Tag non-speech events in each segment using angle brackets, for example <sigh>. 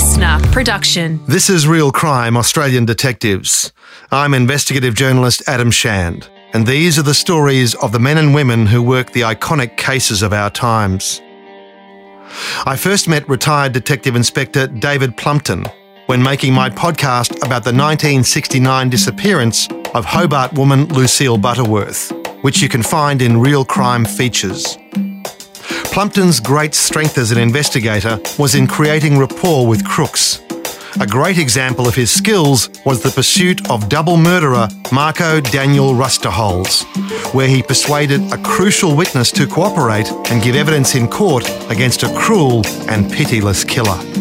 listener production. This is Real Crime Australian Detectives. I'm investigative journalist Adam Shand, and these are the stories of the men and women who work the iconic cases of our times. I first met retired Detective Inspector David Plumpton when making my podcast about the 1969 disappearance of Hobart woman Lucille Butterworth, which you can find in Real Crime Features. Plumpton's great strength as an investigator was in creating rapport with crooks. A great example of his skills was the pursuit of double murderer Marco Daniel Rusterholz, where he persuaded a crucial witness to cooperate and give evidence in court against a cruel and pitiless killer.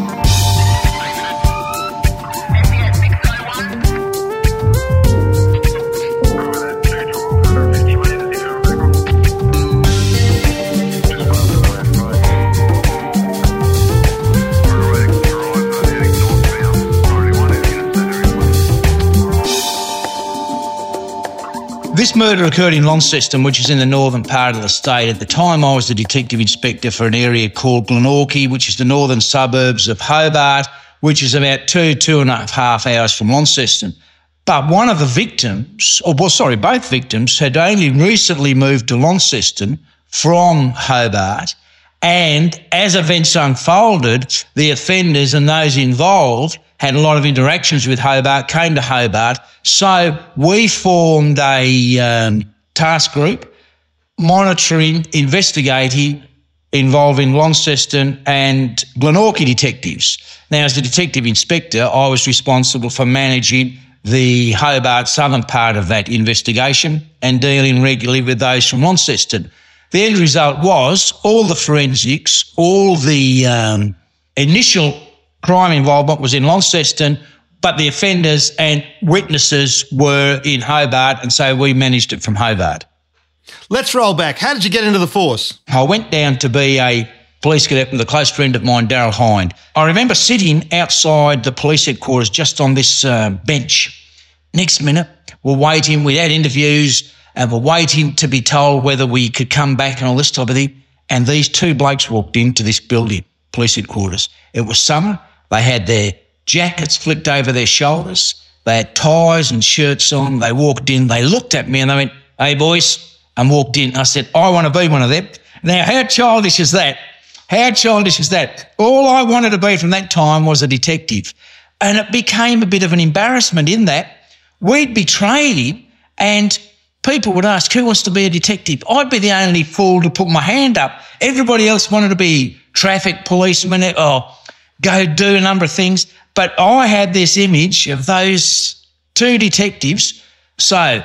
This murder occurred in Launceston, which is in the northern part of the state. At the time, I was the detective inspector for an area called Glenorchy, which is the northern suburbs of Hobart, which is about two, two and a half hours from Launceston. But one of the victims, or well, sorry, both victims had only recently moved to Launceston from Hobart. And as events unfolded, the offenders and those involved had a lot of interactions with Hobart, came to Hobart. So we formed a um, task group monitoring, investigating, involving Launceston and Glenorchy detectives. Now, as the detective inspector, I was responsible for managing the Hobart southern part of that investigation and dealing regularly with those from Launceston. The end result was all the forensics, all the um, initial crime involvement was in Launceston, but the offenders and witnesses were in Hobart, and so we managed it from Hobart. Let's roll back. How did you get into the force? I went down to be a police cadet with a close friend of mine, Daryl Hind. I remember sitting outside the police headquarters just on this uh, bench. Next minute, we're waiting. We had interviews and we're waiting to be told whether we could come back and all this type of thing. And these two blokes walked into this building, police headquarters. It was summer. They had their jackets flipped over their shoulders. They had ties and shirts on. They walked in. They looked at me and they went, Hey, boys, and walked in. I said, I want to be one of them. Now, how childish is that? How childish is that? All I wanted to be from that time was a detective. And it became a bit of an embarrassment in that we'd betrayed him and people would ask, who wants to be a detective? I'd be the only fool to put my hand up. Everybody else wanted to be traffic policeman or go do a number of things. But I had this image of those two detectives. So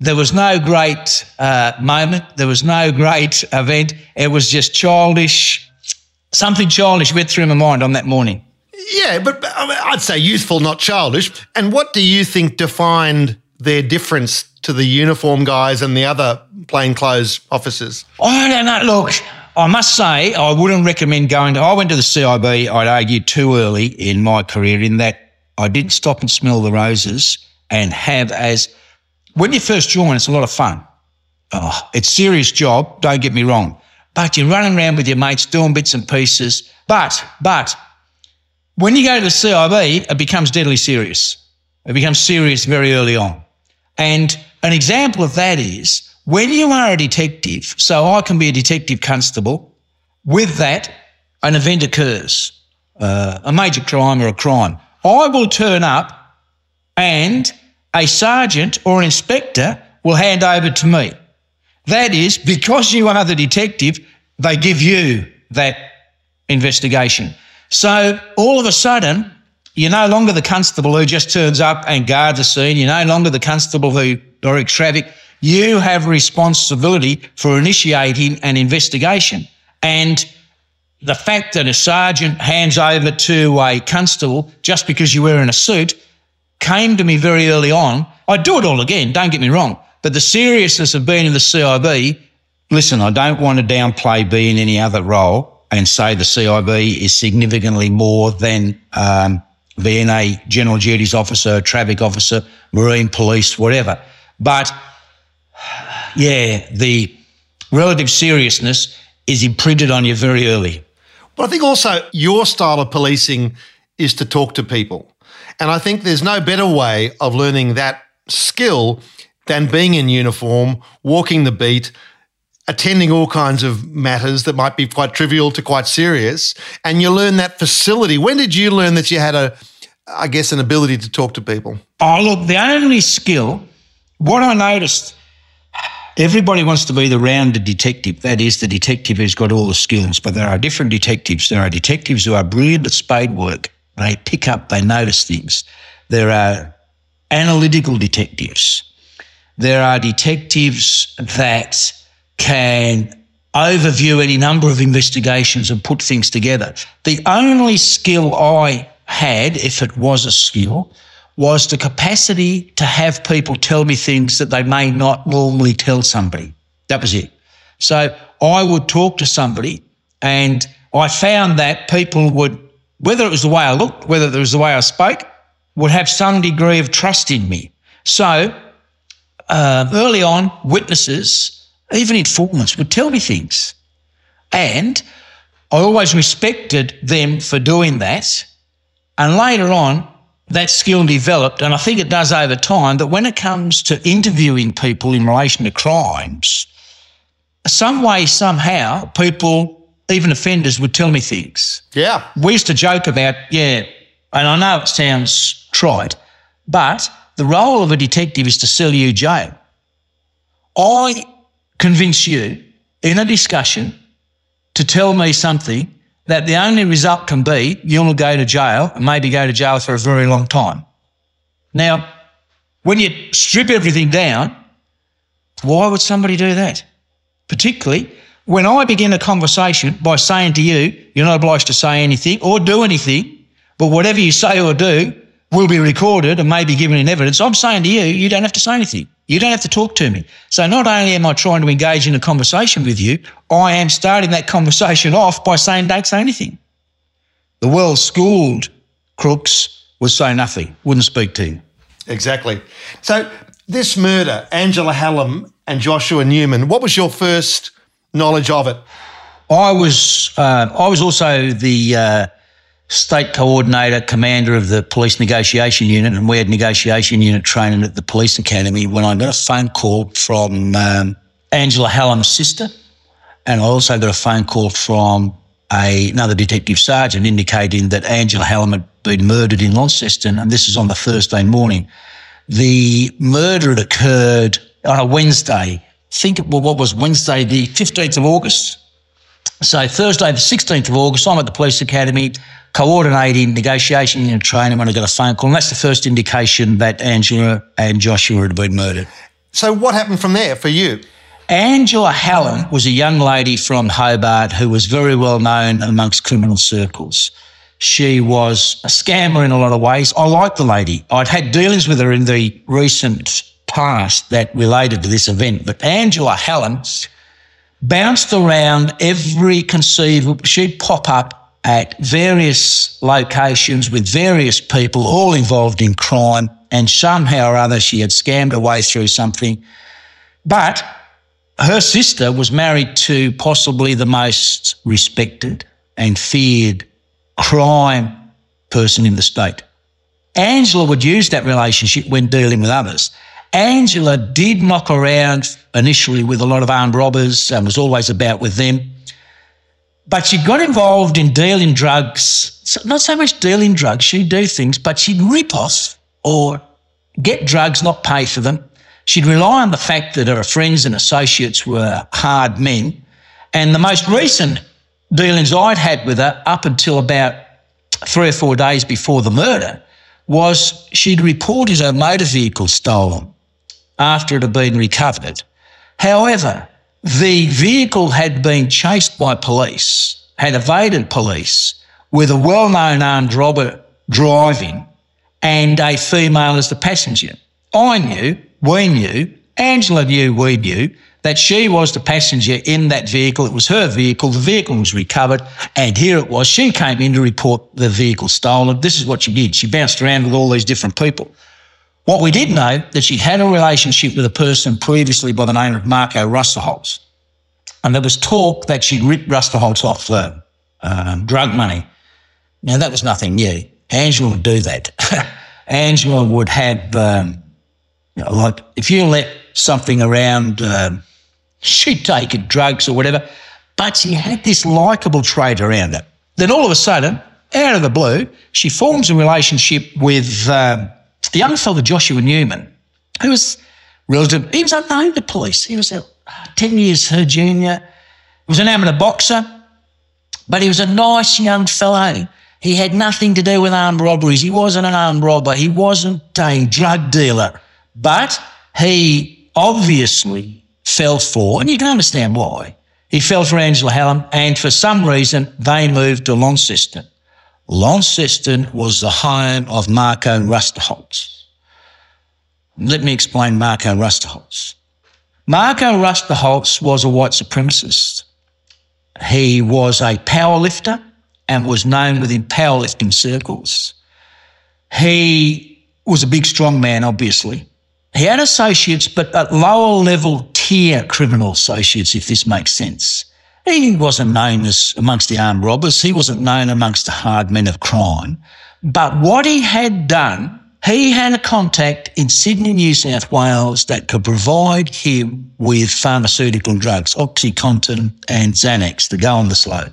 there was no great uh, moment. There was no great event. It was just childish. Something childish went through my mind on that morning. Yeah, but I mean, I'd say youthful, not childish. And what do you think defined their difference to the uniform guys and the other plainclothes officers? I don't know. Look, I must say, I wouldn't recommend going to. I went to the CIB, I'd argue, too early in my career in that I didn't stop and smell the roses and have as. When you first join, it's a lot of fun. Oh, it's serious job, don't get me wrong. But you're running around with your mates doing bits and pieces. But, but, when you go to the CIB, it becomes deadly serious. It becomes serious very early on. And an example of that is when you are a detective, so I can be a detective constable, with that, an event occurs, uh, a major crime or a crime. I will turn up and a sergeant or an inspector will hand over to me. That is, because you are the detective, they give you that investigation. So all of a sudden, you're no longer the constable who just turns up and guards a scene. You're no longer the constable who directs traffic. You have responsibility for initiating an investigation. And the fact that a sergeant hands over to a constable just because you're wearing a suit came to me very early on. I'd do it all again, don't get me wrong. But the seriousness of being in the CIB, listen, I don't want to downplay being any other role and say the CIB is significantly more than um, being a general duties officer, traffic officer, marine police, whatever. But yeah, the relative seriousness is imprinted on you very early. But I think also your style of policing is to talk to people. And I think there's no better way of learning that skill than being in uniform, walking the beat, attending all kinds of matters that might be quite trivial to quite serious. And you learn that facility. When did you learn that you had a, I guess, an ability to talk to people? Oh, look, the only skill, what I noticed, everybody wants to be the rounded detective. That is, the detective who's got all the skills. But there are different detectives. There are detectives who are brilliant at spade work. They pick up, they notice things. There are analytical detectives. There are detectives that can overview any number of investigations and put things together. The only skill I had, if it was a skill, was the capacity to have people tell me things that they may not normally tell somebody. That was it. So I would talk to somebody and I found that people would, whether it was the way I looked, whether it was the way I spoke, would have some degree of trust in me. So uh, early on, witnesses even informants would tell me things. And I always respected them for doing that. And later on, that skill developed, and I think it does over time, that when it comes to interviewing people in relation to crimes, some way, somehow, people, even offenders, would tell me things. Yeah. We used to joke about, yeah, and I know it sounds trite, but the role of a detective is to sell you jail. I convince you in a discussion to tell me something that the only result can be you'll go to jail and maybe go to jail for a very long time. Now, when you strip everything down, why would somebody do that? Particularly when I begin a conversation by saying to you, you're not obliged to say anything or do anything, but whatever you say or do will be recorded and may be given in evidence. I'm saying to you, you don't have to say anything. You don't have to talk to me. So not only am I trying to engage in a conversation with you, I am starting that conversation off by saying don't say anything. The well-schooled crooks would say nothing, wouldn't speak to you. Exactly. So this murder, Angela Hallam and Joshua Newman, what was your first knowledge of it? I was uh, I was also the uh, state coordinator, commander of the police negotiation unit, and we had negotiation unit training at the police academy when I got a phone call from um, Angela Hallam's sister, and I also got a phone call from a, another detective sergeant indicating that Angela Hallam had been murdered in Launceston, and this is on the Thursday morning. The murder had occurred on a Wednesday. Think well, what was Wednesday, the 15th of August. So Thursday, the 16th of August, I'm at the police academy coordinating negotiation and training when I got a phone call. And that's the first indication that Angela and Joshua had been murdered. So what happened from there for you? Angela Hallam was a young lady from Hobart who was very well known amongst criminal circles. She was a scammer in a lot of ways. I liked the lady. I'd had dealings with her in the recent past that related to this event, but Angela Hallam bounced around every conceivable, she'd pop up at various locations with various people, all involved in crime, and somehow or other she had scammed her way through something. But her sister was married to possibly the most respected and feared crime person in the state. Angela would use that relationship when dealing with others. Angela did knock around initially with a lot of armed robbers and was always about with them. But she got involved in dealing drugs, not so much dealing drugs, she'd do things, but she'd rip off or get drugs, not pay for them. She'd rely on the fact that her friends and associates were hard men. And the most recent dealings I'd had with her up until about three or four days before the murder was she'd reported her motor vehicle stolen after it had been recovered. However, the vehicle had been chased by police, had evaded police, with a well known armed robber driving and a female as the passenger. I knew, we knew, Angela knew, we knew that she was the passenger in that vehicle. It was her vehicle. The vehicle was recovered. And here it was. She came in to report the vehicle stolen. This is what she did. She bounced around with all these different people. What we did know that she had a relationship with a person previously by the name of Marco Rusterholz. And there was talk that she'd ripped Rusterholz off for um, drug money. Now, that was nothing new. Angela would do that. <laughs> Angela would have, um, you know, like, if you let something around, um, she'd take it, drugs or whatever, but she had this likable trait around her. Then all of a sudden, out of the blue, she forms a relationship with um, the young fella, Joshua Newman, who was relative. He was unknown to police. He was uh, 10 years her junior. He was an amateur boxer, but he was a nice young fellow. He had nothing to do with armed robberies. He wasn't an armed robber. He wasn't a drug dealer. But he obviously fell for, and you can understand why, he fell for Angela Hallam, and for some reason, they moved to Launceston. Launceston was the home of Marco Rusterholz. Let me explain Marco Rusterholz. Marco Rusterholz was a white supremacist. He was a powerlifter and was known within powerlifting circles. He was a big, strong man, obviously. He had associates, but at lower level tier criminal associates, if this makes sense. He wasn't known as amongst the armed robbers. He wasn't known amongst the hard men of crime. But what he had done, he had a contact in Sydney, New South Wales that could provide him with pharmaceutical drugs, Oxycontin and Xanax to go on the slow.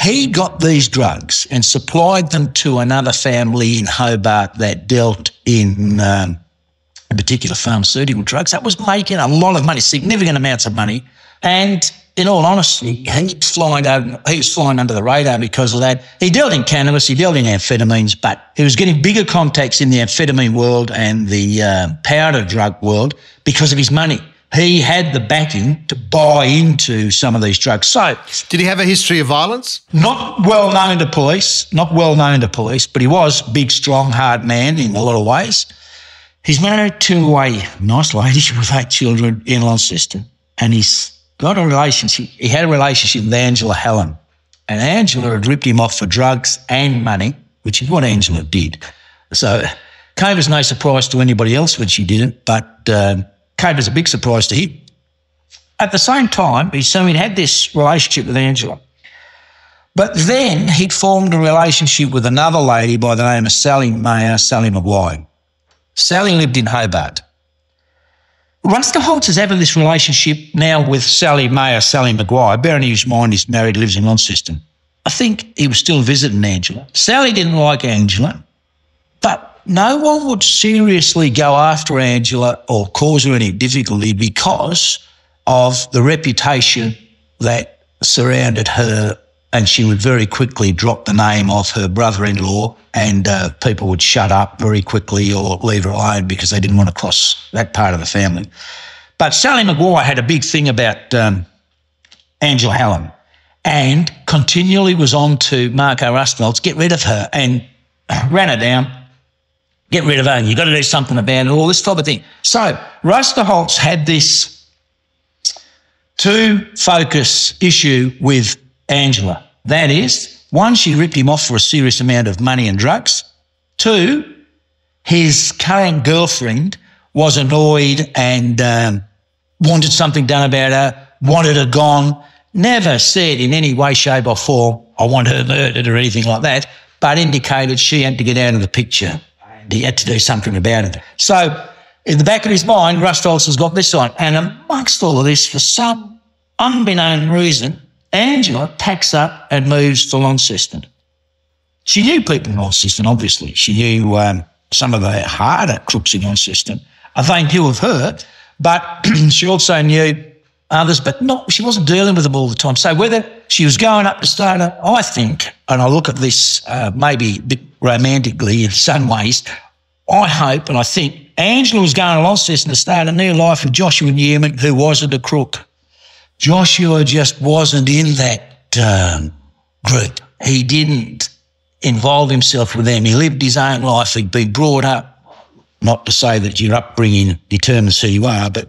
He got these drugs and supplied them to another family in Hobart that dealt in um, particular pharmaceutical drugs. That was making a lot of money, significant amounts of money. And in all honesty, he was flying over, he was flying under the radar because of that. He dealt in cannabis, he dealt in amphetamines, but he was getting bigger contacts in the amphetamine world and the uh, powder drug world because of his money. He had the backing to buy into some of these drugs. So, did he have a history of violence? Not well known to police, not well known to police, but he was big, strong, hard man in a lot of ways. He's married to a nice lady <laughs> with eight children in Launceston, and he's got a relationship. He had a relationship with Angela Hallam, and Angela had ripped him off for drugs and money, which is what Angela did. So came as no surprise to anybody else when she didn't, but um, came as a big surprise to him. At the same time, he so he'd had this relationship with Angela. But then he'd formed a relationship with another lady by the name of Sally Mayer, Sally Maguire. Sally lived in Hobart. Rusterholz is having this relationship now with Sally Mayer, Sally Maguire. Bearing in his mind he's married, lives in Launceston. I think he was still visiting Angela. Sally didn't like Angela, but no one would seriously go after Angela or cause her any difficulty because of the reputation that surrounded her and she would very quickly drop the name of her brother-in-law and uh, people would shut up very quickly or leave her alone because they didn't want to cross that part of the family. But Sally Maguire had a big thing about um, Angela Hallam and continually was on to Marco Rusterholz, get rid of her and <clears throat> ran her down, get rid of her, you've got to do something about it, all this type of thing. So Rusterholz had this two focus issue with Angela. That is, one, she ripped him off for a serious amount of money and drugs. Two, his current girlfriend was annoyed and um, wanted something done about her, wanted her gone, never said in any way, shape, or form, I want her murdered or anything like that, but indicated she had to get out of the picture and he had to do something about it. So, in the back of his mind, Rusterholz has got this on. And amongst all of this, for some unbeknown reason, Angela packs up and moves to Launceston. She knew people in Launceston, obviously. She knew um, some of the harder crooks in Launceston. They knew of her, but <clears throat> she also knew others, but not, she wasn't dealing with them all the time. So whether she was going up to start, I think, and I look at this uh, maybe a bit romantically in some ways, I hope and I think Angela was going to Launceston to start a new life with Joshua Newman, who wasn't a crook. Joshua just wasn't in that um, group. He didn't involve himself with them. He lived his own life. He'd been brought up, not to say that your upbringing determines who you are, but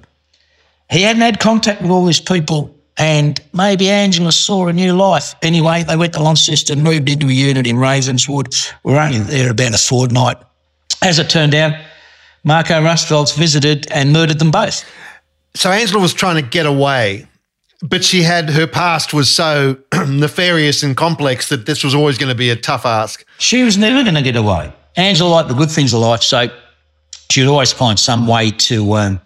he hadn't had contact with all these people. And maybe Angela saw a new life. Anyway, they went to Launceston, moved into a unit in Ravenswood. We were only there about a fortnight. As it turned out, Marco Rusterholz visited and murdered them both. So Angela was trying to get away But she had her past was so <clears throat> nefarious and complex that this was always going to be a tough ask. She was never going to get away. Angela liked the good things of life, so she'd always find some way to um,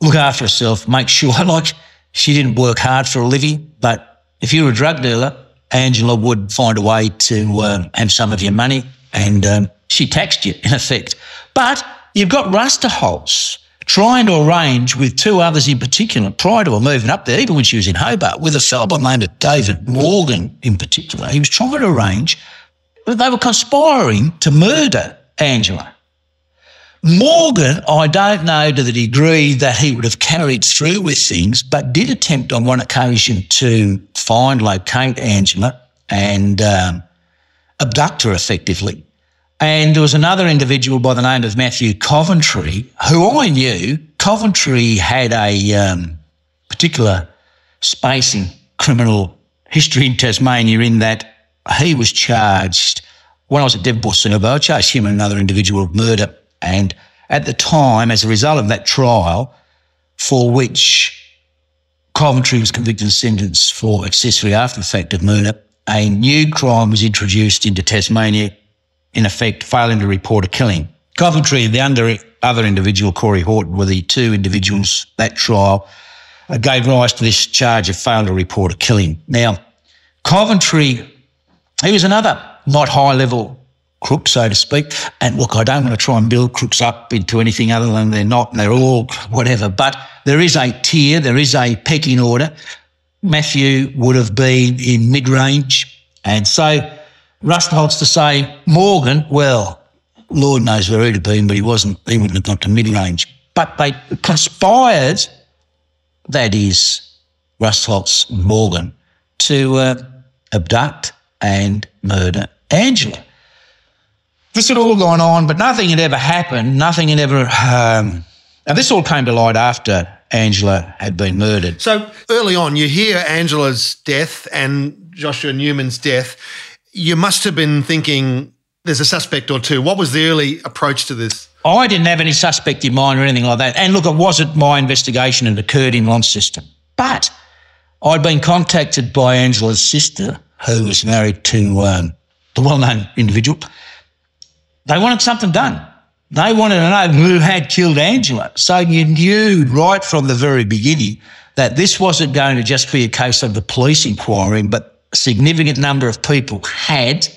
look after herself, make sure, <laughs> like, she didn't work hard for a living, but if you were a drug dealer, Angela would find a way to um, have some of your money and um, she taxed you in effect. But you've got Rusterholz trying to arrange with two others in particular prior to her moving up there, even when she was in Hobart, with a fellow by the name of David Morgan in particular. He was trying to arrange, they were conspiring to murder Angela. Morgan, I don't know to the degree that he would have carried through with things, but did attempt on one occasion to find, locate Angela and um, abduct her effectively. And there was another individual by the name of Matthew Coventry, who I knew. Coventry had a um, particular space in criminal history in Tasmania in that he was charged, when I was at Devonport Servo, I charged him and another individual of murder. And at the time, as a result of that trial, for which Coventry was convicted and sentenced for accessory after the fact of murder, a new crime was introduced into Tasmania, in effect, failing to report a killing. Coventry and the under, other individual, Corey Horton, were the two individuals that trial uh, gave rise to this charge of failing to report a killing. Now, Coventry, he was another not high level crook, so to speak. And look, I don't want to try and build crooks up into anything other than they're not, and they're all whatever. But there is a tier, there is a pecking order. Matthew would have been in mid range. And so Rusterholz to say, Morgan, well, Lord knows where he'd have been, but he wasn't, he wouldn't have got to mid range. But they conspired, that is, Rusterholz Morgan, to uh, abduct and murder Angela. This had all gone on, but nothing had ever happened. Nothing had ever. Um, and this all came to light after Angela had been murdered. So early on, you hear Angela's death and Joshua Newman's death. You must have been thinking there's a suspect or two. What was the early approach to this? I didn't have any suspect in mind or anything like that. And look, it wasn't my investigation, it occurred in Launceston. But I'd been contacted by Angela's sister, who was married to um, the well known individual. They wanted something done. They wanted to know who had killed Angela. So you knew right from the very beginning that this wasn't going to just be a case of the police inquiring, but a significant number of people had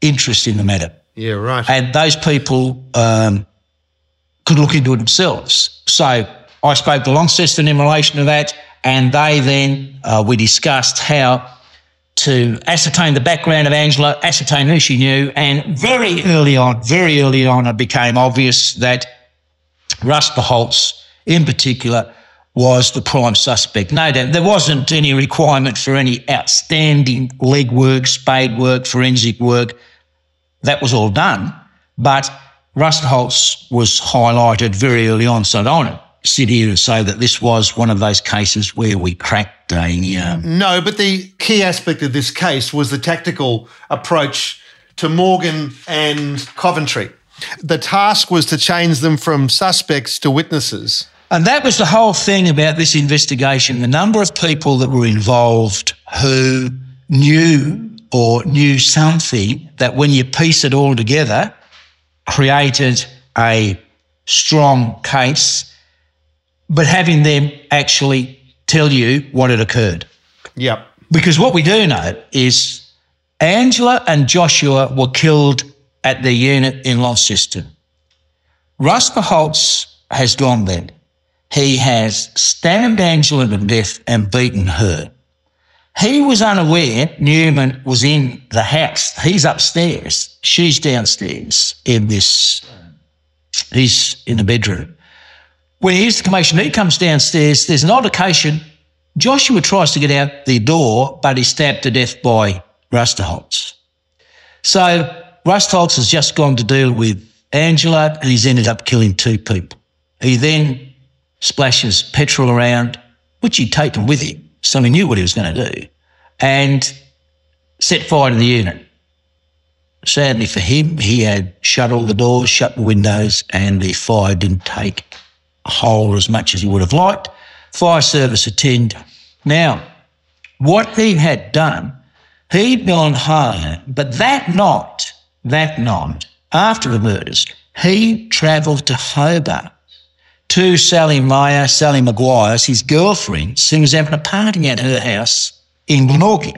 interest in the matter. Yeah, right. And those people um, could look into it themselves. So I spoke to Launceston in relation to that, and they then, uh, we discussed how to ascertain the background of Angela, ascertain who she knew, and very early on, very early on, it became obvious that Rusterholz, in particular, was the prime suspect. No doubt there wasn't any requirement for any outstanding leg work, spade work, forensic work. That was all done. But Rusterholz was highlighted very early on. So I don't sit here and say that this was one of those cases where we cracked a. Um, no, but the key aspect of this case was the tactical approach to Morgan and Coventry. The task was to change them from suspects to witnesses. And that was the whole thing about this investigation. The number of people that were involved who knew or knew something that when you piece it all together created a strong case, but having them actually tell you what had occurred. Yep. Because what we do know is Angela and Joshua were killed at the unit in Launceston. Rusterholz has gone then. He has stabbed Angela to death and beaten her. He was unaware Newman was in the house. He's upstairs. She's downstairs in this, he's in the bedroom. When he hears the commotion, he comes downstairs. There's an altercation. Joshua tries to get out the door, but he's stabbed to death by Rusterholz. So Rusterholz has just gone to deal with Angela and he's ended up killing two people. He then splashes petrol around, which he'd taken with him, so he knew what he was going to do, and set fire to the unit. Sadly for him, he had shut all the doors, shut the windows, and the fire didn't take hold as much as he would have liked. Fire service attend, Now, what he had done, he'd gone home, but that night, that night, after the murders, he travelled to Hobart to Sally Meyer, Sally Maguire's, his girlfriend, was having a party at her house in Glenorchy.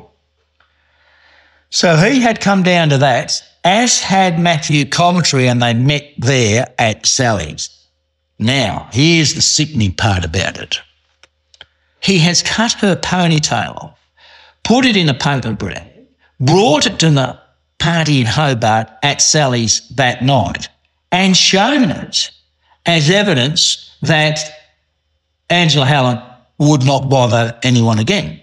So he had come down to that, as had Matthew Coventry, and they met there at Sally's. Now, here's the sickening part about it. He has cut her ponytail off, put it in a paper bag, brought it to the party in Hobart at Sally's that night, and shown it as evidence that Angela Hallam would not bother anyone again.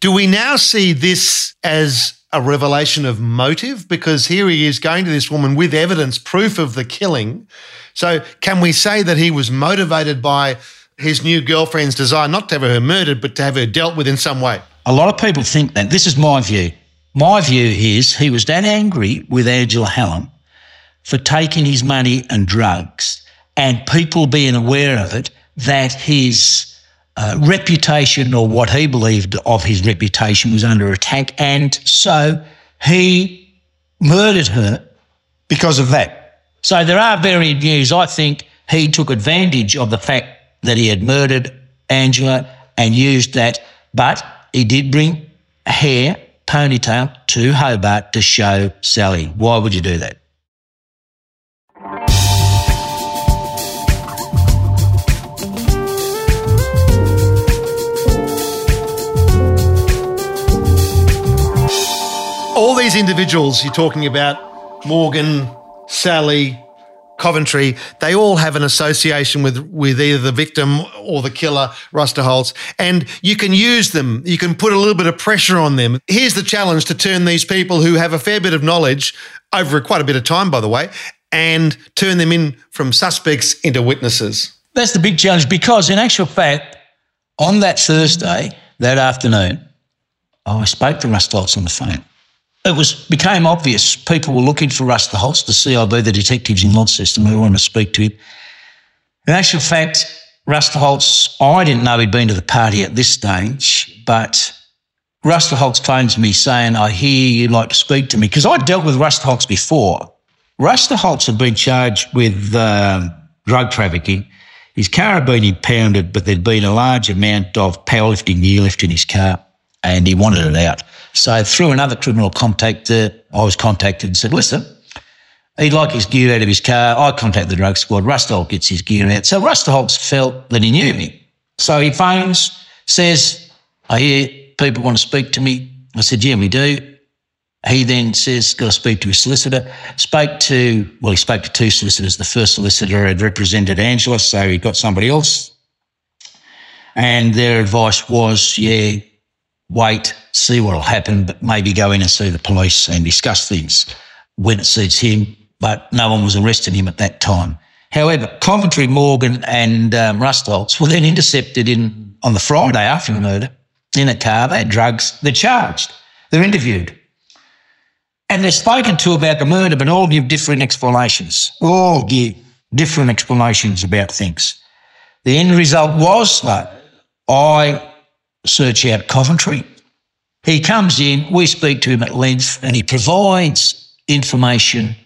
Do we now see this as a revelation of motive? Because here he is going to this woman with evidence, proof of the killing. So, can we say that he was motivated by his new girlfriend's desire not to have her murdered, but to have her dealt with in some way? A lot of people think that. This is my view. My view is he was that angry with Angela Hallam for taking his money and drugs and people being aware of it that his uh, reputation or what he believed of his reputation was under attack. And so he murdered her because of that. So there are varied views. I think he took advantage of the fact that he had murdered Angela and used that, but he did bring hair, ponytail to Hobart to show Sally. Why would you do that? All these individuals you're talking about, Morgan, Sally, Coventry, they all have an association with, with either the victim or the killer, Rusterholz, and you can use them. You can put a little bit of pressure on them. Here's the challenge to turn these people who have a fair bit of knowledge over quite a bit of time, by the way, and turn them in from suspects into witnesses. That's the big challenge because, in actual fact, on that Thursday, that afternoon, I spoke to Rusterholz on the phone it was became obvious people were looking for Rusterholz, the CIB, the detectives in Launceston, who wanted to speak to him. In actual fact, Rusterholz, I didn't know he'd been to the party at this stage, but Rusterholz phones me saying, I hear you'd like to speak to me, because I'd dealt with Rusterholz before. Rusterholz had been charged with um, drug trafficking. His car had been impounded, but there'd been a large amount of powerlifting gear left in his car, and he wanted it out. So through another criminal contact, I was contacted and said, listen, he'd like his gear out of his car. I contact the drug squad. Rusterholz gets his gear out. So Rusterholz felt that he knew me. So he phones, says, I hear people want to speak to me. I said, yeah, we do. He then says, got to speak to his solicitor. Spoke to, well, he spoke to two solicitors. The first solicitor had represented Angela, so he got somebody else. And their advice was, yeah, wait, see what will happen, but maybe go in and see the police and discuss things when it suits him. But no one was arresting him at that time. However, Coventry, Morgan, and um, Rusta were then intercepted in on the Friday after the murder in a car. They had drugs. They're charged. They're interviewed. And they're spoken to about the murder, but all give different explanations. All give different explanations about things. The end result was, though, I search out Coventry. He comes in, we speak to him at length, and he provides information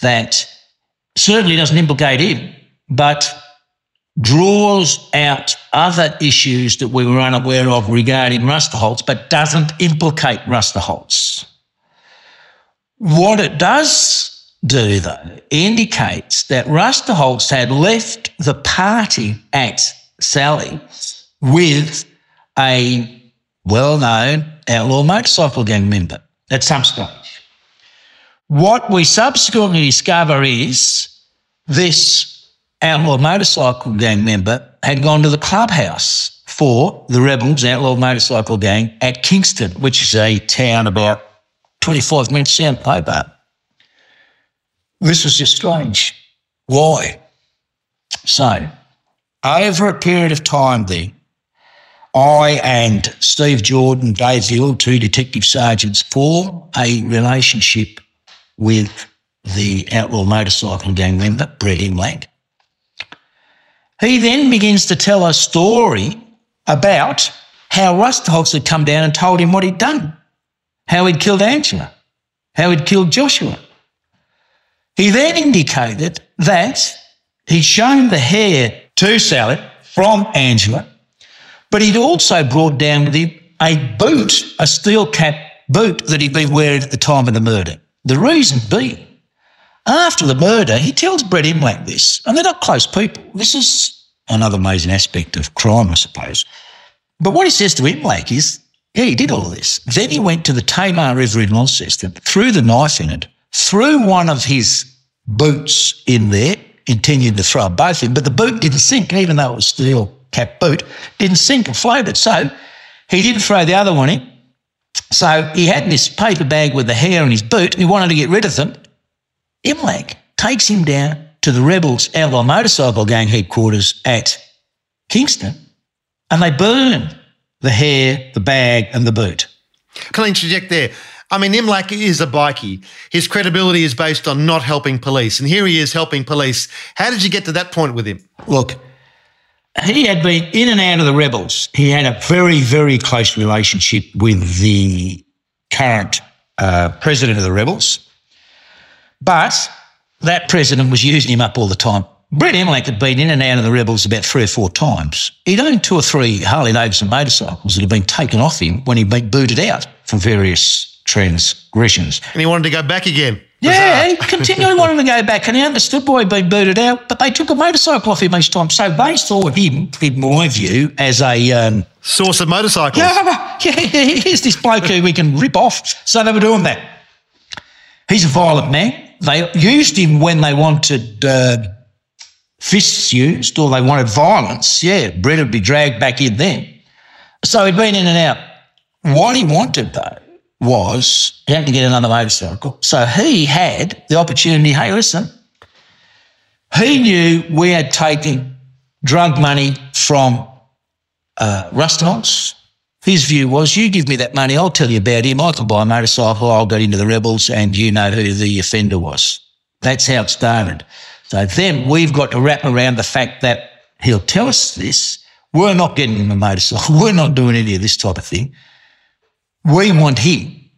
that certainly doesn't implicate him, but draws out other issues that we were unaware of regarding Rusterholz, but doesn't implicate Rusterholz. What it does do, though, indicates that Rusterholz had left the party at Sally with a well known outlaw motorcycle gang member at some stage. What we subsequently discover is this outlaw motorcycle gang member had gone to the clubhouse for the Rebels Outlaw Motorcycle Gang at Kingston, which is a town about 25 minutes south Hobart. This was just strange. Why? So, over a period of time then, I and Steve Jordan, Dave Hill, two detective sergeants, form a relationship with the outlaw motorcycle gang member, Brett Imlach. He then begins to tell a story about how Rusterholz had come down and told him what he'd done, how he'd killed Angela, how he'd killed Joshua. He then indicated that he'd shown the hair to Sally from Angela, but he'd also brought down with him a boot, a steel cap boot that he'd been wearing at the time of the murder. The reason being, after the murder, he tells Brett Imlach this, and they're not close people. This is another amazing aspect of crime, I suppose. But what he says to Imlach is, yeah, he did all this. Then he went to the Tamar River in Launceston, threw the knife in it, threw one of his boots in there, intending to throw both in, but the boot didn't sink, even though it was steel cap boot, didn't sink and floated. So he didn't throw the other one in. So he had this paper bag with the hair in his boot. He wanted to get rid of them. Imlach takes him down to the rebels' outlaw motorcycle gang headquarters at Kingston and they burn the hair, the bag, and the boot. Can I interject there? I mean, Imlach is a bikie. His credibility is based on not helping police, and here he is helping police. How did you get to that point with him? Look, he had been in and out of the rebels. He had a very, very close relationship with the current uh, president of the rebels, but that president was using him up all the time. Brett Imlach had been in and out of the rebels about three or four times. He'd owned two or three Harley Davidson motorcycles that had been taken off him when he'd been booted out for various transgressions. And he wanted to go back again. Yeah, he continually <laughs> wanted to go back, and he understood why he'd been booted out, but they took a motorcycle off him each time. So they saw him, in my view, as a um, source of motorcycles. Yeah, <laughs> yeah, yeah, here's this bloke who we can rip off. So they were doing that. He's a violent man. They used him when they wanted uh, fists used or they wanted violence, yeah, Brett would be dragged back in then. So he'd been in and out. What he wanted, though, was he had to get another motorcycle. So he had the opportunity hey, listen, he knew we had taken drug money from uh, Rusterholz. His view was, you give me that money, I'll tell you about him. I can buy a motorcycle, I'll get into the rebels, and you know who the offender was. That's how it started. So then we've got to wrap around the fact that he'll tell us this. We're not getting him a motorcycle. <laughs> We're not doing any of this type of thing. We want him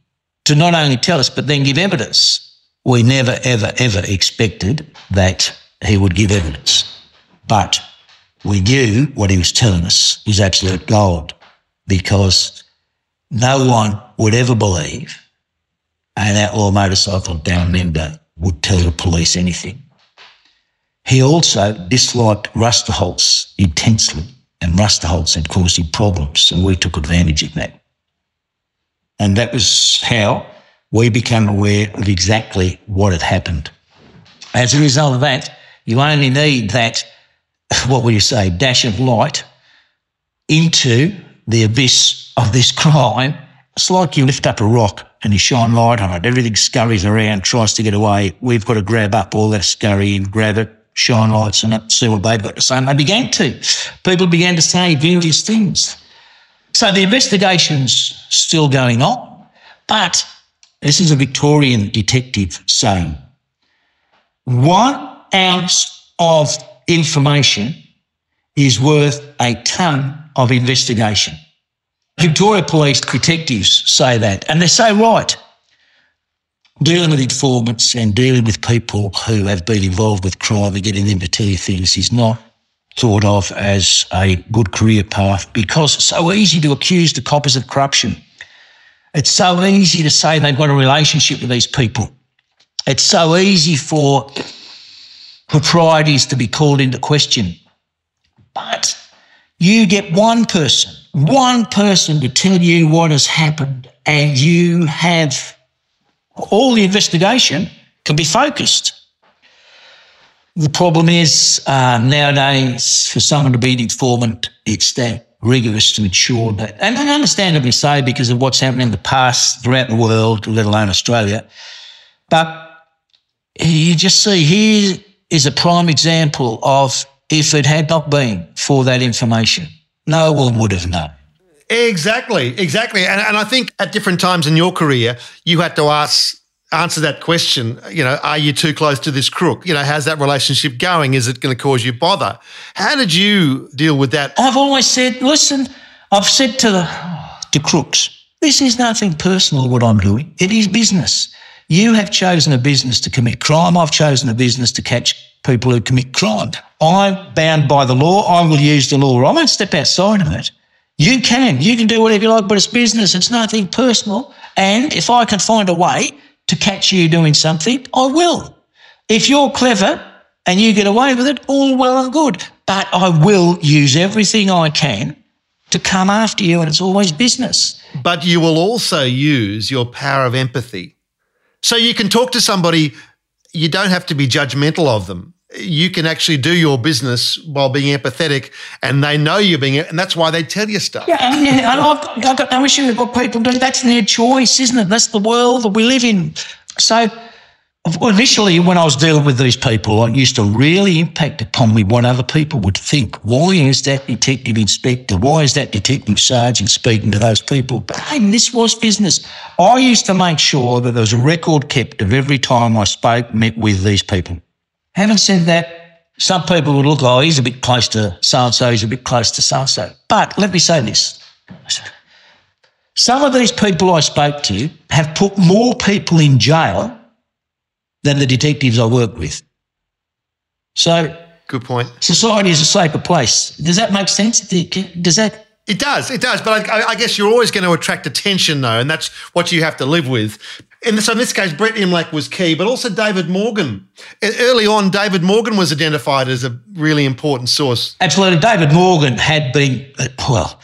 to not only tell us, but then give evidence. We never, ever, ever expected that he would give evidence. But we knew what he was telling us was absolute gold because no one would ever believe an outlaw motorcycle down member would tell the police anything. He also disliked Rusterholz intensely, and Rusterholz had caused him problems, and we took advantage of that. And that was how we became aware of exactly what had happened. As a result of that, you only need that, <laughs> what would you say, dash of light into the abyss of this crime. It's like you lift up a rock and you shine light on it. Everything scurries around, tries to get away. We've got to grab up all that scurry and grab it, shine lights on it, see what they've got to say. And they began to. People began to say various things. So the investigation's still going on, but this is a Victorian detective saying one ounce of information is worth a ton of investigation. Victoria Police detectives say that, and they say right dealing with informants and dealing with people who have been involved with crime and getting them to tell you things is not thought of as a good career path because it's so easy to accuse the coppers of corruption. It's so easy to say they've got a relationship with these people. It's so easy for proprieties to be called into question. But you get one person, one person to tell you what has happened, and you have all the investigation can be focused. The problem is uh, nowadays, for someone to be an informant, it's that rigorous to ensure that, and I understandably so because of what's happened in the past throughout the world, let alone Australia. But you just see here is a prime example of if it had not been for that information, no one would have known. Exactly, exactly. And, and I think at different times in your career, you had to ask answer that question. You know, are you too close to this crook? You know, how's that relationship going? Is it going to cause you bother? How did you deal with that? I've always said, listen, I've said to the to crooks, this is nothing personal what I'm doing. It is business. You have chosen a business to commit crime. I've chosen a business to catch people who commit crime. I'm bound by the law. I will use the law. I won't step outside of it. You can. You can do whatever you like, but it's business. It's nothing personal. And if I can find a way to catch you doing something, I will. If you're clever and you get away with it, all well and good. But I will use everything I can to come after you, and it's always business. But you will also use your power of empathy. So you can talk to somebody, you don't have to be judgmental of them. You can actually do your business while being empathetic, and they know you're being, and that's why they tell you stuff. Yeah, and, yeah, and I've, I've got no issue with what people do. That's their choice, isn't it? That's the world that we live in. So Initially, when I was dealing with these people, it used to really impact upon me what other people would think. Why is that detective inspector? Why is that detective sergeant speaking to those people? But hey, this was business. I used to make sure that there was a record kept of every time I spoke, met with these people. Having said that, some people would look, oh, he's a bit close to so and so, he's a bit close to so and so. But let me say this. Some of these people I spoke to have put more people in jail than the detectives I work with. So, good point. Society is a safer place. Does that make sense? Does that? It does. It does. But I, I guess you're always going to attract attention, though, and that's what you have to live with. So in this case, Brett Imlach was key, but also David Morgan. Early on, David Morgan was identified as a really important source. Absolutely. David Morgan had been, well,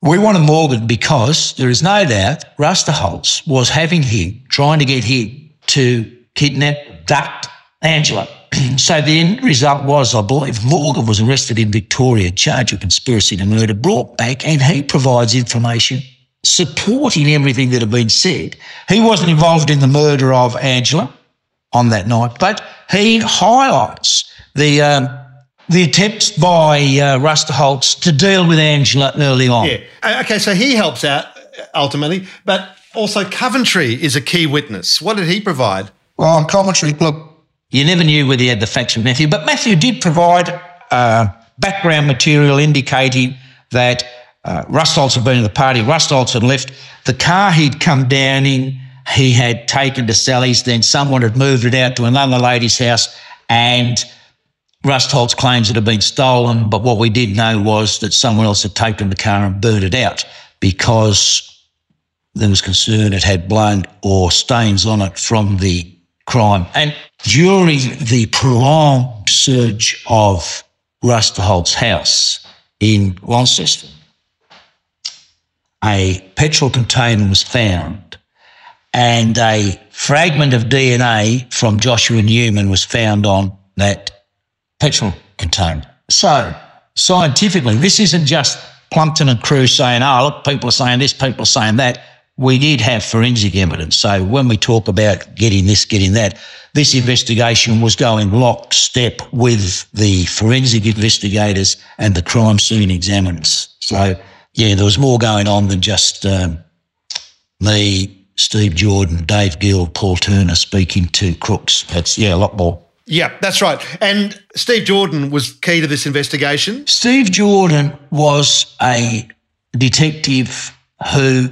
we wanted Morgan because there is no doubt Rusterholz was having him, trying to get him to kidnap, ducked Angela. <clears throat> so the end result was, I believe, Morgan was arrested in Victoria, charged with conspiracy to murder, brought back, and he provides information supporting everything that had been said. He wasn't involved in the murder of Angela on that night, but he highlights the um, the attempts by uh, Rusterholz to deal with Angela early on. Yeah. Uh, okay, so he helps out ultimately, but also Coventry is a key witness. What did he provide? Well, on Coventry, look, you never knew whether he had the facts of Matthew, but Matthew did provide uh, background material indicating that uh, had been to the party, Rustholz had left. The car he'd come down in, he had taken to Sally's, then someone had moved it out to another lady's house, and Rustholz claims it had been stolen. But what we did know was that someone else had taken the car and burned it out because there was concern it had blood or stains on it from the crime. And during the prolonged search of Rusterholz's house in Launceston, a petrol container was found and a fragment of DNA from Joshua Newman was found on that petrol container. So, scientifically, this isn't just Plumpton and crew saying, oh, look, people are saying this, people are saying that we did have forensic evidence. So when we talk about getting this, getting that, this investigation was going lockstep with the forensic investigators and the crime scene examiners. So yeah, there was more going on than just um, me, Steve Jordan, Dave Gill, Paul Turner speaking to crooks. That's yeah, a lot more. Yeah, that's right. And Steve Jordan was key to this investigation. Steve Jordan was a detective who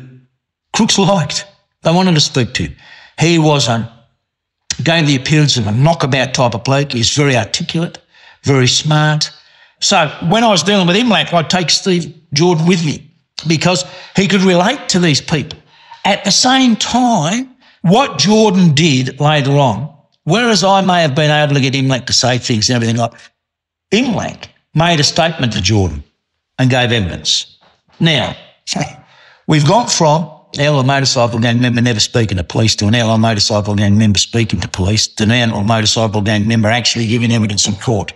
crooks liked. They wanted to speak to. He was a, gave the appearance of a knockabout type of bloke. He's very articulate, very smart. So when I was dealing with Imlach, I'd take Steve Jordan with me because he could relate to these people. At the same time, what Jordan did later on, whereas I may have been able to get Imlach to say things and everything like, Imlach made a statement to Jordan and gave evidence. Now, <laughs> we've gone from our motorcycle gang member never speaking to police to an our motorcycle gang member speaking to police to an our motorcycle gang member actually giving evidence in court.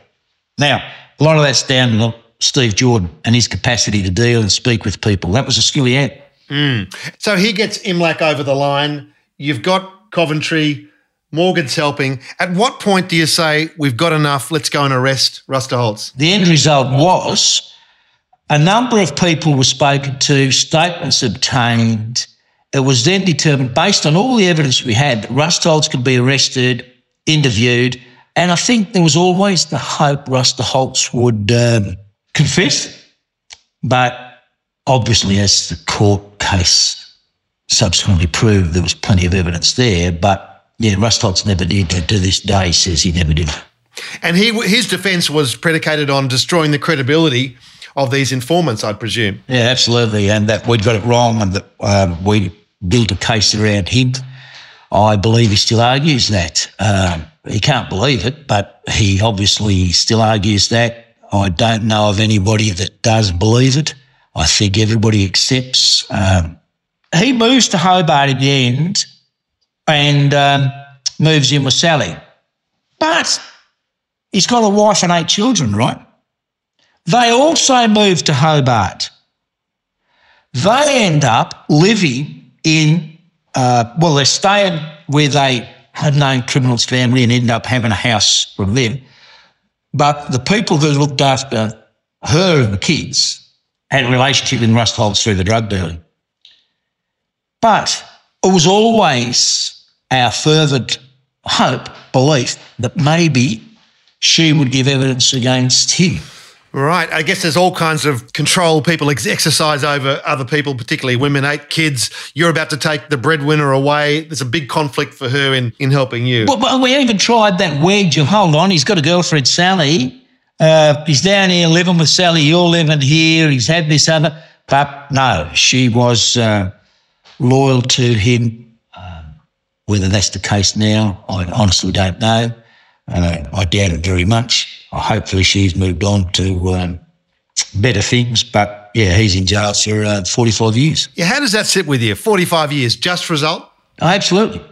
Now, a lot of that's down to Steve Jordan and his capacity to deal and speak with people. That was a skill he had. Mm. So he gets Imlach over the line. You've got Coventry. Morgan's helping. At what point do you say, we've got enough, let's go and arrest Rusterholz? The end result was a number of people were spoken to, statements obtained. It was then determined, based on all the evidence we had, that Rusterholz could be arrested, interviewed, and I think there was always the hope Rusterholz would um, confess. But obviously, as the court case subsequently proved, there was plenty of evidence there. But yeah, Rust Holz never did. To this day, says he never did. And he his defence was predicated on destroying the credibility of these informants, I presume. Yeah, absolutely, and that we'd got it wrong, and that um, we built a case around him. I believe he still argues that. Um, he can't believe it, but he obviously still argues that. I don't know of anybody that does believe it. I think everybody accepts. Um, he moves to Hobart at the end and um, moves in with Sally. But he's got a wife and eight children, right? They also move to Hobart. They end up living in, uh, well, they're staying with a unknown criminal's family and ended up having a house from them. But the people who looked after her and the kids had a relationship with Rust Holz through the drug dealing. But it was always our fervent hope, belief that maybe she would give evidence against him. Right. I guess there's all kinds of control people ex- exercise over other people, particularly women, eight kids. You're about to take the breadwinner away. There's a big conflict for her in, in helping you. Well, but we even tried that wedge of hold on, he's got a girlfriend, Sally. Uh, he's down here living with Sally. You're living here. He's had this other. But no, she was uh, loyal to him. Um, whether that's the case now, I honestly don't know. Uh, I doubt it very much. Hopefully, she's moved on to um, better things. But yeah, he's in jail for uh, 45 years. Yeah, how does that sit with you? 45 years, just result? Oh, absolutely.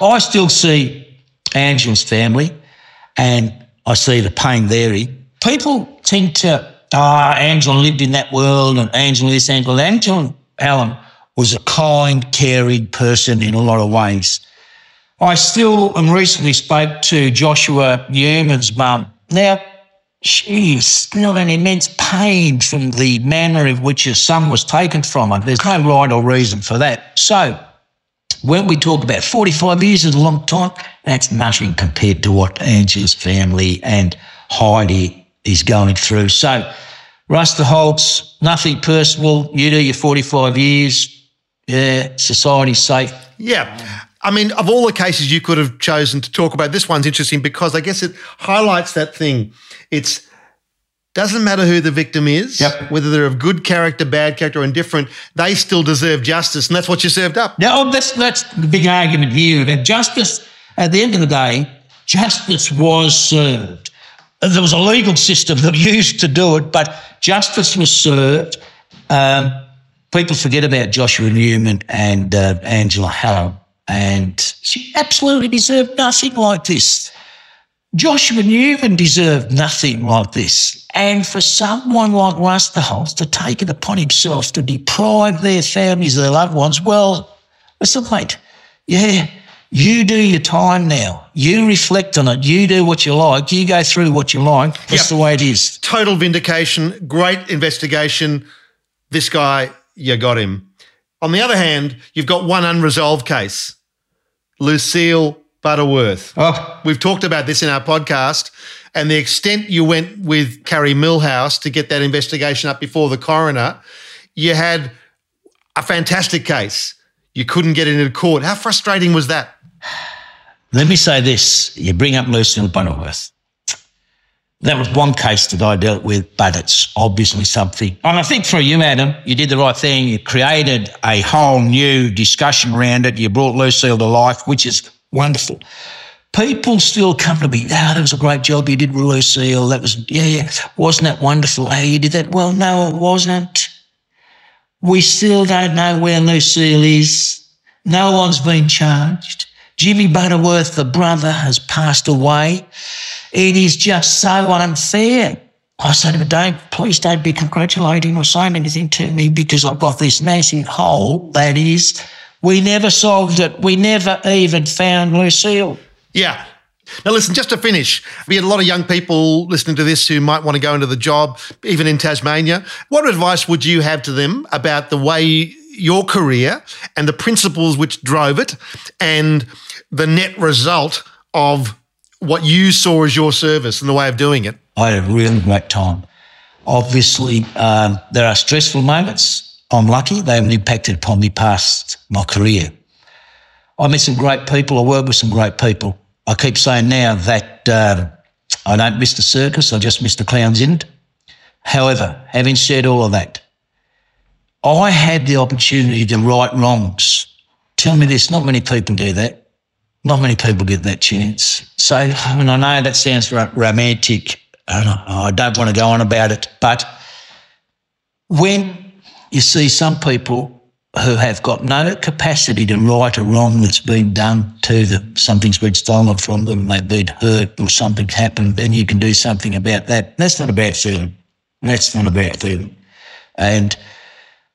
I still see Angela's family and I see the pain there. People tend to, ah, oh, Angela lived in that world and Angela this, Angela. Angela Hallam was a kind, caring person in a lot of ways. I still and recently spoke to Joshua Newman's mum. Now, she's still in immense pain from the manner in which her son was taken from her. There's no right or reason for that. So, when we talk about 45 years is a long time, that's nothing compared to what Angela's family and Heidi is going through. So, Rusterholz, nothing personal. You do your 45 years. Yeah, society's safe. Yeah. I mean, of all the cases you could have chosen to talk about, this one's interesting because I guess it highlights that thing. It's doesn't matter who the victim is, yep. whether they're of good character, bad character, or indifferent, they still deserve justice, and that's what you served up. No, that's that's the big argument here. That justice, at the end of the day, justice was served. There was a legal system that used to do it, but justice was served. Um, people forget about Joshua Newman and uh, Angela Hallam and she absolutely deserved nothing like this. Joshua Newman deserved nothing like this. And for someone like Rusterholz to take it upon himself to deprive their families their loved ones, well, listen, mate, yeah, you do your time now. You reflect on it. You do what you like. You go through what you like. That's yep. the way it is. Total vindication, great investigation. This guy, you got him. On the other hand, you've got one unresolved case. Lucille Butterworth. Oh. We've talked about this in our podcast and the extent you went with Carrie Millhouse to get that investigation up before the coroner. You had a fantastic case. You couldn't get into court. How frustrating was that? <sighs> Let me say this. You bring up Lucille Butterworth. That was one case that I dealt with, but it's obviously something. And I think for you, Adam, you did the right thing. You created a whole new discussion around it. You brought Lucille to life, which is wonderful. People still come to me, oh, that was a great job you did with Lucille. That was, yeah, yeah. Wasn't that wonderful how you did that? Well, no, it wasn't. We still don't know where Lucille is. No one's been charged. Jimmy Butterworth, the brother, has passed away. It is just so unfair. I said don't, please don't be congratulating or saying anything to me because I've got this massive hole that is, we never solved it. We never even found Lucille. Yeah. Now, listen, just to finish, we had a lot of young people listening to this who might want to go into the job, even in Tasmania. What advice would you have to them about the way your career and the principles which drove it and the net result of what you saw as your service and the way of doing it? I had a really great time. Obviously, um, there are stressful moments. I'm lucky they haven't impacted upon me past my career. I met some great people. I work with some great people. I keep saying now that uh, I don't miss the circus. I just miss the clowns in it. However, having said all of that, I had the opportunity to right wrongs. Tell me this, not many people do that. Not many people get that chance. So, I mean, I know that sounds romantic. and I don't want to go on about it, but when you see some people who have got no capacity to right a wrong that's been done to them, something's been stolen from them, they've been hurt or something's happened, and you can do something about that. That's not a bad feeling. That's not a bad feeling. And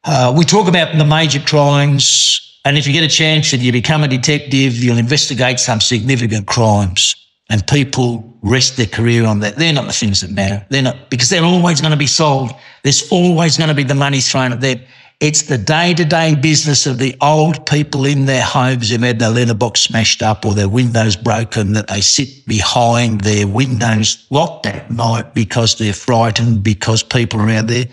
uh, we talk about the major crimes and if you get a chance and you become a detective, you'll investigate some significant crimes and people rest their career on that. They're not the things that matter. They're not, because they're always going to be solved. There's always going to be the money thrown at them. It's the day to day business of the old people in their homes who've had their letterbox smashed up or their windows broken that they sit behind their windows locked at night because they're frightened because people are out there.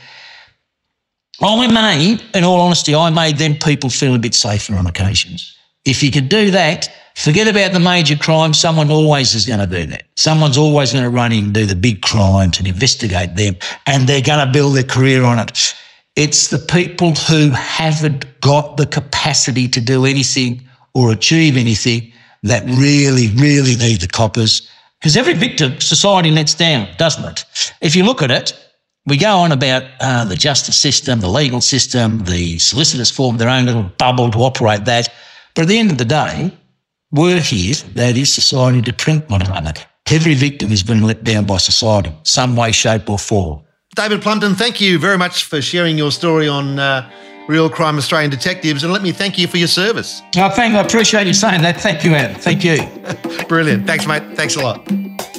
I made, in all honesty, I made them people feel a bit safer on occasions. If you could do that, forget about the major crimes. Someone always is going to do that. Someone's always going to run in and do the big crimes and investigate them, and they're going to build their career on it. It's the people who haven't got the capacity to do anything or achieve anything that really, really need the coppers. Because every victim society lets down, doesn't it? If you look at it, we go on about uh, the justice system, the legal system, the solicitors form their own little bubble to operate that. But at the end of the day, we're here, that is society, to print one another. Every victim has been let down by society, some way, shape, or form. David Plumpton, thank you very much for sharing your story on uh, Real Crime Australian Detectives, and let me thank you for your service. Oh, thank, I appreciate you saying that. Thank you, Adam. Thank you. <laughs> Brilliant. Thanks, mate. Thanks a lot.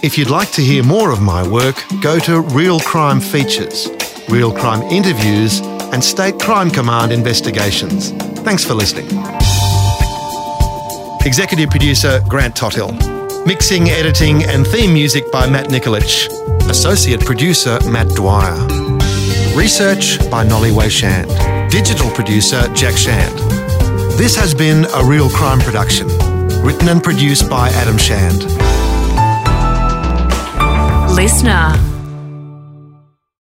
If you'd like to hear more of my work, go to Real Crime Features, Real Crime Interviews, and State Crime Command Investigations. Thanks for listening. Executive Producer Grant Tothill. Mixing, editing, and theme music by Matt Nikolic. Associate Producer Matt Dwyer. Research by Nolly Shand. Digital Producer Jack Shand. This has been a Real Crime production. Written and produced by Adam Shand. Listener.